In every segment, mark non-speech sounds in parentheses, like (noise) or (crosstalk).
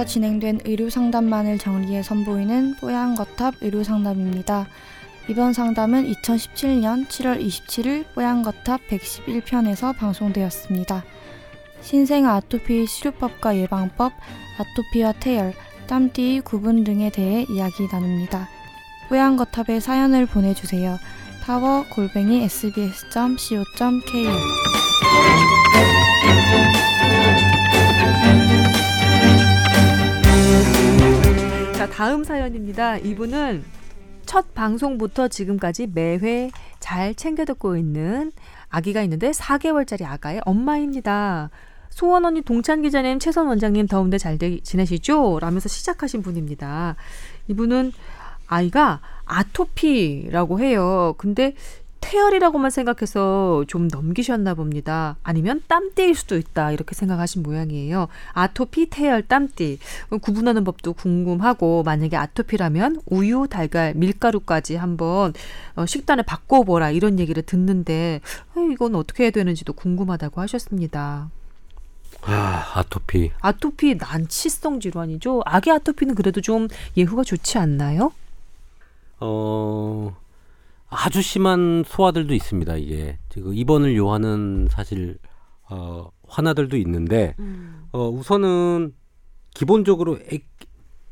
뽀얀거탑에서 진행된 의료 상담만을 정리해 선보이는 뽀얀 거탑 의료 상담입니다. 이번 상담은 2017년 7월 27일 뽀얀 거탑 111편에서 방송되었습니다. 신생 아토피 치료법과 예방법, 아토피와 태열, 땀띠 구분 등에 대해 이야기 나눕니다. 뽀얀 거탑에 사연을 보내주세요. 타워 골뱅이 sbs.co.kr 다음 사연입니다. 이분은 첫 방송부터 지금까지 매회 잘 챙겨 듣고 있는 아기가 있는데 4개월짜리 아가의 엄마입니다. 소원 언니 동찬 기자님, 최선 원장님 더운데 잘 되, 지내시죠? 라면서 시작하신 분입니다. 이분은 아이가 아토피라고 해요. 근데 태열이라고만 생각해서 좀 넘기셨나 봅니다. 아니면 땀띠일 수도 있다. 이렇게 생각하신 모양이에요. 아토피, 태열, 땀띠. 구분하는 법도 궁금하고, 만약에 아토피라면 우유, 달걀, 밀가루까지 한번 어, 식단을 바꿔보라. 이런 얘기를 듣는데, 어, 이건 어떻게 해야 되는지도 궁금하다고 하셨습니다. 아, 아토피. 아토피 난치성 질환이죠. 아기 아토피는 그래도 좀 예후가 좋지 않나요? 어, 아주 심한 소아들도 있습니다. 이게 지금 입원을 요하는 사실 어, 환아들도 있는데 음. 어, 우선은 기본적으로 애,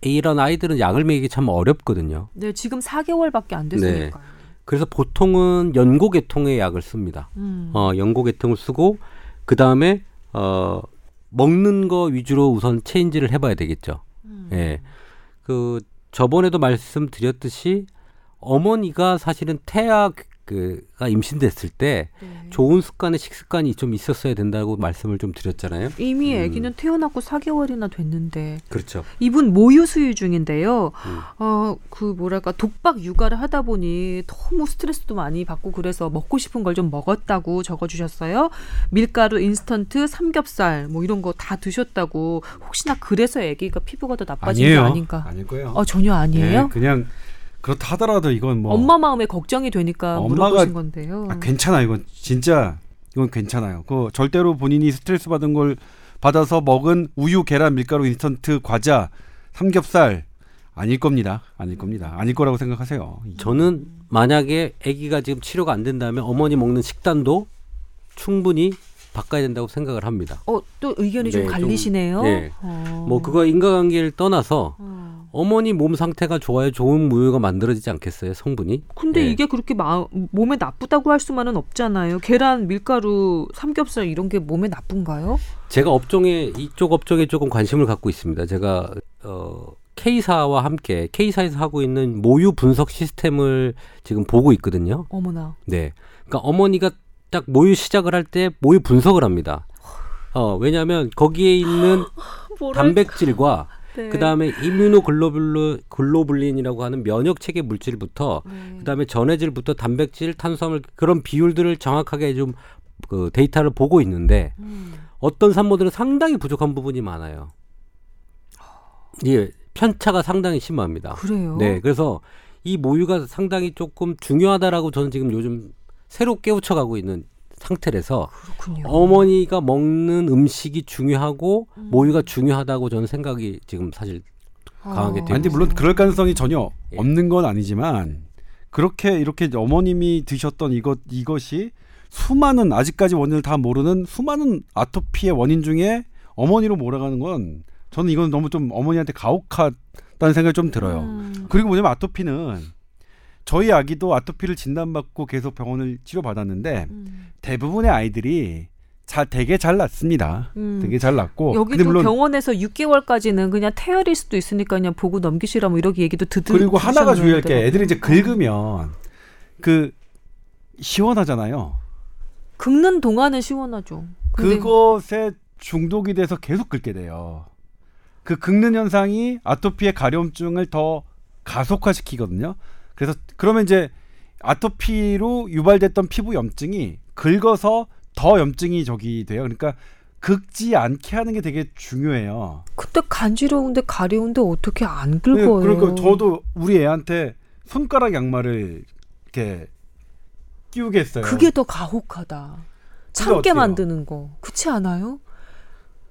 이런 아이들은 약을 먹이기 참 어렵거든요. 네, 지금 4개월밖에 안 됐으니까요. 그래서 보통은 연고계통의 약을 씁니다. 음. 어, 연고계통을 쓰고 그 다음에 어, 먹는 거 위주로 우선 체인지를 해봐야 되겠죠. 음. 예. 그 저번에도 말씀드렸듯이 어머니가 사실은 태아 그가 임신됐을 때 네. 좋은 습관의 식습관이 좀 있었어야 된다고 말씀을 좀 드렸잖아요. 이미 음. 아기는 태어났고 4개월이나 됐는데 그렇죠. 이분 모유 수유 중인데요. 음. 어, 그 뭐랄까 독박 육아를 하다 보니 너무 스트레스도 많이 받고 그래서 먹고 싶은 걸 좀 먹었다고 적어 주셨어요. 밀가루, 인스턴트, 삼겹살 뭐 이런 거 다 드셨다고 혹시나 그래서 아기가 피부가 더 나빠진 게 아니에요. 아닌가? 아닐 거예요. 어, 전혀 아니에요. 예, 그냥 그렇다 하더라도 이건 뭐 엄마 마음에 걱정이 되니까 엄마가- 물어보신 건데요. 아, 괜찮아 이건 진짜 이건 괜찮아요. 그 절대로 본인이 스트레스 받은 걸 받아서 먹은 우유, 계란, 밀가루, 인스턴트, 과자, 삼겹살 아닐 겁니다. 아닐 겁니다. 아닐 거라고 생각하세요. 저는 만약에 아기가 지금 치료가 안 된다면 어머니 먹는 식단도 충분히 바꿔야 된다고 생각을 합니다. 어, 또 의견이 네, 좀 좀, 갈리시네요. 네. 어. 뭐 그거 인과관계를 떠나서 어. 어머니 몸 상태가 좋아야 좋은 무유가 만들어지지 않겠어요, 성분이? 근데 네. 이게 그렇게 마, 몸에 나쁘다고 할 수만은 없잖아요. 계란, 밀가루, 삼겹살 이런 게 몸에 나쁜가요? 제가 업종에 이쪽 업종에 조금 관심을 갖고 있습니다. 제가 어 K사와 함께 K사에서 하고 있는 모유 분석 시스템을 지금 보고 있거든요. 어머나. 네. 그러니까 어머니가 딱 모유 시작을 할 때 모유 분석을 합니다. 어, 왜냐하면 거기에 있는 단백질과 네. 그다음에 이뮤노글로불 글로불린이라고 하는 면역 체계 물질부터 네. 그다음에 전해질부터 단백질, 탄수화물 그런 비율들을 정확하게 좀 그 데이터를 보고 있는데 음. 어떤 산모들은 상당히 부족한 부분이 많아요. 예, 편차가 상당히 심합니다. 그래요. 네, 그래서 이 모유가 상당히 조금 중요하다라고 저는 지금 요즘 새로 깨우쳐가고 있는 상태라서 그렇군요. 어머니가 먹는 음식이 중요하고 음. 모유가 중요하다고 저는 생각이 지금 사실 강하게 어. 되고 아니, 물론 그럴 가능성이 전혀 예. 없는 건 아니지만 그렇게 이렇게 어머님이 드셨던 이것 이것이 수많은 아직까지 원인을 다 모르는 수많은 아토피의 원인 중에 어머니로 몰아가는 건 저는 이건 너무 좀 어머니한테 가혹하다는 생각이 좀 들어요. 음. 그리고 뭐냐면 아토피는 저희 아기도 아토피를 진단받고 계속 병원을 치료받았는데 음. 대부분의 아이들이 잘 되게 잘 낫습니다. 음. 되게 잘 근데 여기도 물론 병원에서 6개월까지는 그냥 태열일 수도 있으니까 그냥 보고 넘기시라 뭐 이렇게 얘기도 듣 그리고 하나가 주의할 게. 애들이 이제 긁으면 그 시원하잖아요. 긁는 동안은 시원하죠. 그것에 중독이 돼서 계속 긁게 돼요. 그 긁는 현상이 아토피의 가려움증을 더 가속화시키거든요. 그래서 그러면 이제 아토피로 유발됐던 피부 염증이 긁어서 더 염증이 저기 돼요. 그러니까 긁지 않게 하는 게 되게 중요해요. 그때 간지러운데 가려운데 어떻게 안 네, 긁어요? 그러니까 저도 우리 애한테 손가락 양말을 이렇게 끼우게 했어요. 그게 더 가혹하다. 참게? 만드는 거. 그렇지 않아요?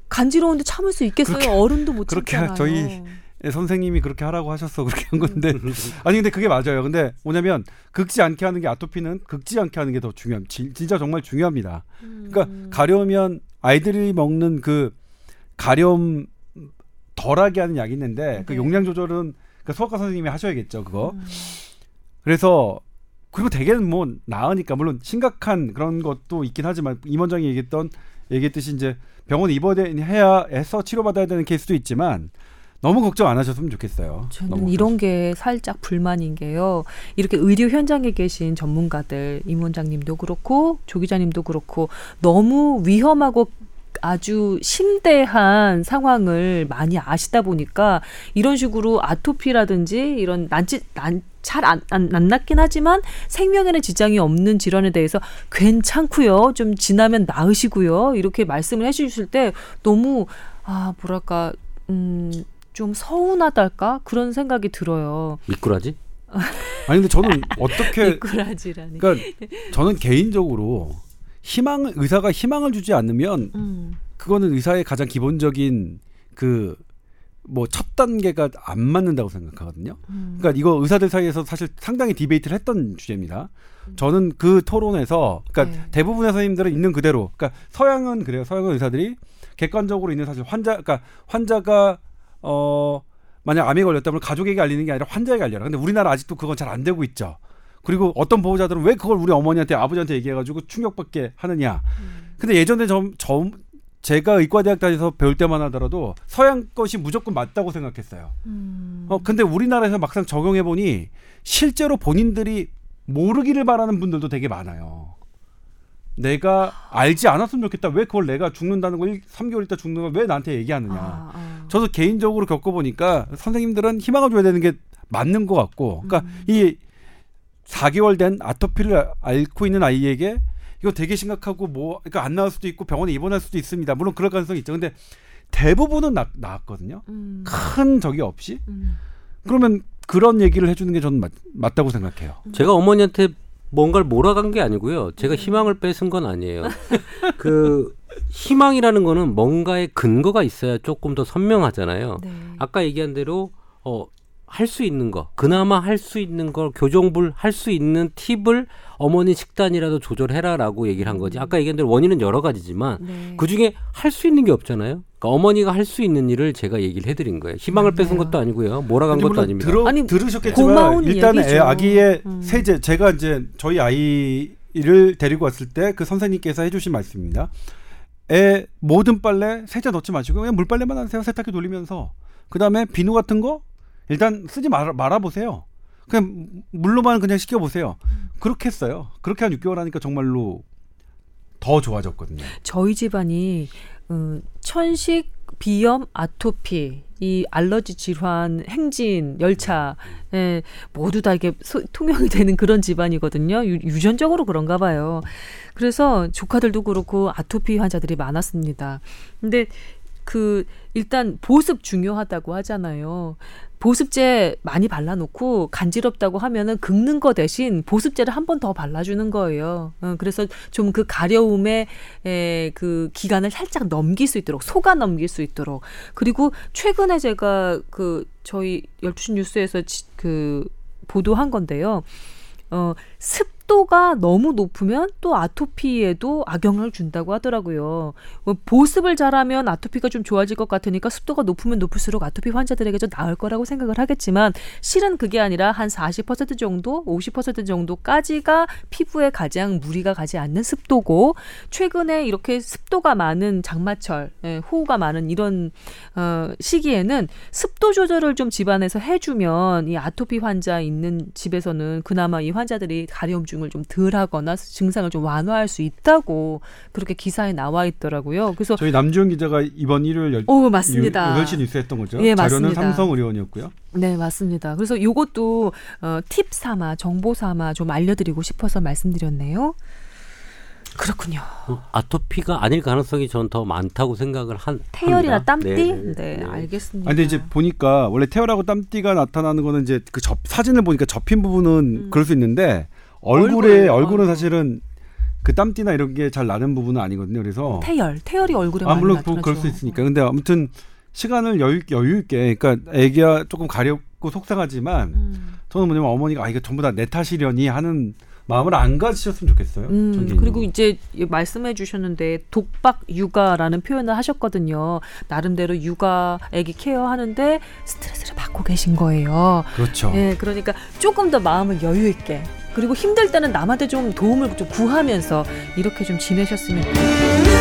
간지러운데 참을 수 있겠어요. 그렇게- 어른도 못 그렇게 참잖아요. 저희 예, 선생님이 그렇게 하라고 하셨어 그렇게 한 건데 (laughs) 아니 근데 그게 맞아요. 근데 뭐냐면 긁지 않게 하는 게 아토피는 긁지 않게 하는 게 더 중요합니다. 진- 진짜 정말 중요합니다. 그러니까 음. 가려우면 아이들이 먹는 그 가려움 덜하게 하는 약이 있는데 그 네. 용량 조절은 그 소아과 선생님이 하셔야겠죠 그거. 음. 그래서 그리고 대개는 뭐 나으니까 물론 심각한 그런 것도 있긴 하지만 임 원장이 얘기했던 얘기했듯이 이제 병원에 입원해야 해서 치료받아야 되는 케이스도 있지만 너무 걱정 안 하셨으면 좋겠어요. 저는 이런 게 살짝 불만인 게요. 이렇게 의료 현장에 계신 전문가들, 임 원장님도 그렇고 조 기자님도 그렇고 너무 위험하고 아주 심대한 상황을 많이 아시다 보니까 이런 식으로 아토피라든지 이런 난치 난 잘안 안, 안 낫긴 하지만 생명에는 지장이 없는 질환에 대해서 괜찮고요. 좀 지나면 나으시고요. 이렇게 말씀을 해 주실 때 너무 아 뭐랄까 음. 좀 서운하달까 그런 생각이 들어요. 미꾸라지? (laughs) 아니 근데 저는 어떻게 미꾸라지라니. 그러니까 저는 개인적으로 희망 의사가 희망을 주지 않으면 음. 그거는 의사의 가장 기본적인 그 뭐 첫 단계가 안 맞는다고 생각하거든요. 음. 그러니까 이거 의사들 사이에서 사실 상당히 디베이트를 했던 주제입니다. 저는 그 토론에서 그러니까 네. 대부분의 선생님들은 있는 그대로 그러니까 서양은 그래요. 서양은 의사들이 객관적으로 있는 사실 환자 그러니까 환자가 어 만약 암에 걸렸다면 가족에게 알리는 게 아니라 환자에게 알려라. 근데 우리나라 아직도 그건 잘 안 되고 있죠. 그리고 어떤 보호자들은 왜 그걸 우리 어머니한테 아버지한테 얘기해가지고 충격받게 하느냐. 근데 예전에 저, 저 제가 의과대학 다녀서 배울 때만 하더라도 서양 것이 무조건 맞다고 생각했어요. 음. 어 근데 우리나라에서 막상 적용해 보니 실제로 본인들이 모르기를 바라는 분들도 되게 많아요. 내가 알지 않았으면 좋겠다. 왜 그걸 내가 죽는다는 걸 3개월 있다 죽는 걸 왜 나한테 얘기하느냐. 아, 아. 저도 개인적으로 겪어보니까 선생님들은 희망을 줘야 되는 게 맞는 것 같고, 그러니까 음. 이 4개월 된 아토피를 앓고 있는 아이에게 이거 되게 심각하고 뭐, 그러니까 안 나올 수도 있고 병원에 입원할 수도 있습니다. 물론 그럴 가능성이 있죠. 근데 대부분은 나, 나았거든요. 음. 큰 적이 없이. 음. 그러면 그런 얘기를 해주는 게 저는 맞, 맞다고 생각해요. 제가 어머니한테 뭔가를 몰아간 게 아니고요. 제가 희망을 뺏은 건 아니에요. (laughs) 그 희망이라는 거는 뭔가의 근거가 있어야 조금 더 선명하잖아요. 네. 아까 얘기한 대로 어, 할 수 있는 거, 그나마 할 수 있는 걸 교정불 할 수 있는 팁을 어머니 식단이라도 조절해라라고 얘기를 한 거지. 아까 얘기한 대로 원인은 여러 가지지만 네. 그 중에 할 수 있는 게 없잖아요. 그러니까 어머니가 할 수 있는 일을 제가 얘기를 해드린 거예요. 희망을 뺏은 것도 아니고요. 몰아간 것도 아닙니다. 들어, 아니, 들으셨겠지만 일단 애. 아기의 음. 세제 제가 이제 저희 아이를 데리고 왔을 때 그 선생님께서 해주신 말씀입니다. 애 모든 빨래 세제 넣지 마시고 그냥 물빨래만 하세요. 세탁기 돌리면서 그 다음에 비누 같은 거 일단 쓰지 말아, 말아 보세요. 그냥 물로만 그냥 씻겨 보세요. 그렇게 했어요. 그렇게 한 6개월 하니까 정말로 더 좋아졌거든요. 저희 집안이 음, 천식, 비염, 아토피, 이 알러지 질환, 행진, 열차, 예, 모두 다 이게 소, 통용이 되는 그런 집안이거든요. 유, 유전적으로 그런가 봐요. 그래서 조카들도 그렇고 아토피 환자들이 많았습니다. 근데 그 일단 보습 중요하다고 하잖아요. 보습제 많이 발라놓고 간지럽다고 하면은 긁는 거 대신 보습제를 한 번 더 발라주는 거예요. 어, 그래서 좀 그 가려움의 에, 그 기간을 살짝 넘길 수 있도록 속아 넘길 수 있도록 그리고 최근에 제가 그 저희 12시 뉴스에서 지, 그 보도한 건데요. 어, 습 도가 너무 높으면 또 아토피에도 악영향을 준다고 하더라고요. 뭐 보습을 잘하면 아토피가 좀 좋아질 것 같으니까 습도가 높으면 높을수록 아토피 환자들에게 좀 나을 거라고 생각을 하겠지만 실은 그게 아니라 한 40% 정도, 50% 정도까지가 피부에 가장 무리가 가지 않는 습도고 최근에 이렇게 습도가 많은 장마철, 예, 호우가 많은 이런 어, 시기에는 습도 조절을 좀 집안에서 해주면 이 아토피 환자 있는 집에서는 그나마 이 환자들이 가려움 증을 좀 덜하거나 증상을 좀 완화할 수 있다고 그렇게 기사에 나와 있더라고요. 그래서 저희 남주현 기자가 이번 일요일 열, 오 맞습니다. 8시 뉴스 했던 거죠. 예, 자료는 맞습니다. 삼성 의료원이었고요. 네, 맞습니다. 그래서 요것도 어, 팁 삼아 정보 삼아 좀 알려드리고 싶어서 말씀드렸네요. 그렇군요. 어, 아토피가 아닐 가능성이 전 더 많다고 생각을 한 태열이나 합니다. 땀띠? 네, 네, 네, 네. 알겠습니다. 아, 근데 이제 보니까 원래 태열하고 땀띠가 나타나는 거는 이제 그 접, 사진을 보니까 접힌 부분은 음. 그럴 수 있는데 얼굴에 얼굴, 얼굴은 어. 사실은 그 땀띠나 이런 게 잘 나는 부분은 아니거든요. 그래서 태열, 태열이 얼굴에 아 많이 물론 나타나죠. 그럴 수 있으니까. 근데 아무튼 시간을 여유 여유 있게 그러니까 애기가 조금 가렵고 속상하지만 음. 저는 뭐냐면 어머니가 아 이거 전부 다 내 탓이려니 하는 마음을 안 가지셨으면 좋겠어요. 전 음. 그리고 이제 말씀해 주셨는데 독박 육아라는 표현을 하셨거든요. 나름대로 육아 아기 케어하는데 스트레스를 받고 계신 거예요. 그렇죠. 예, 그러니까 조금 더 마음을 여유 있게 그리고 힘들 때는 남한테 좀 도움을 좀 구하면서 이렇게 좀 지내셨으면 좋겠어요.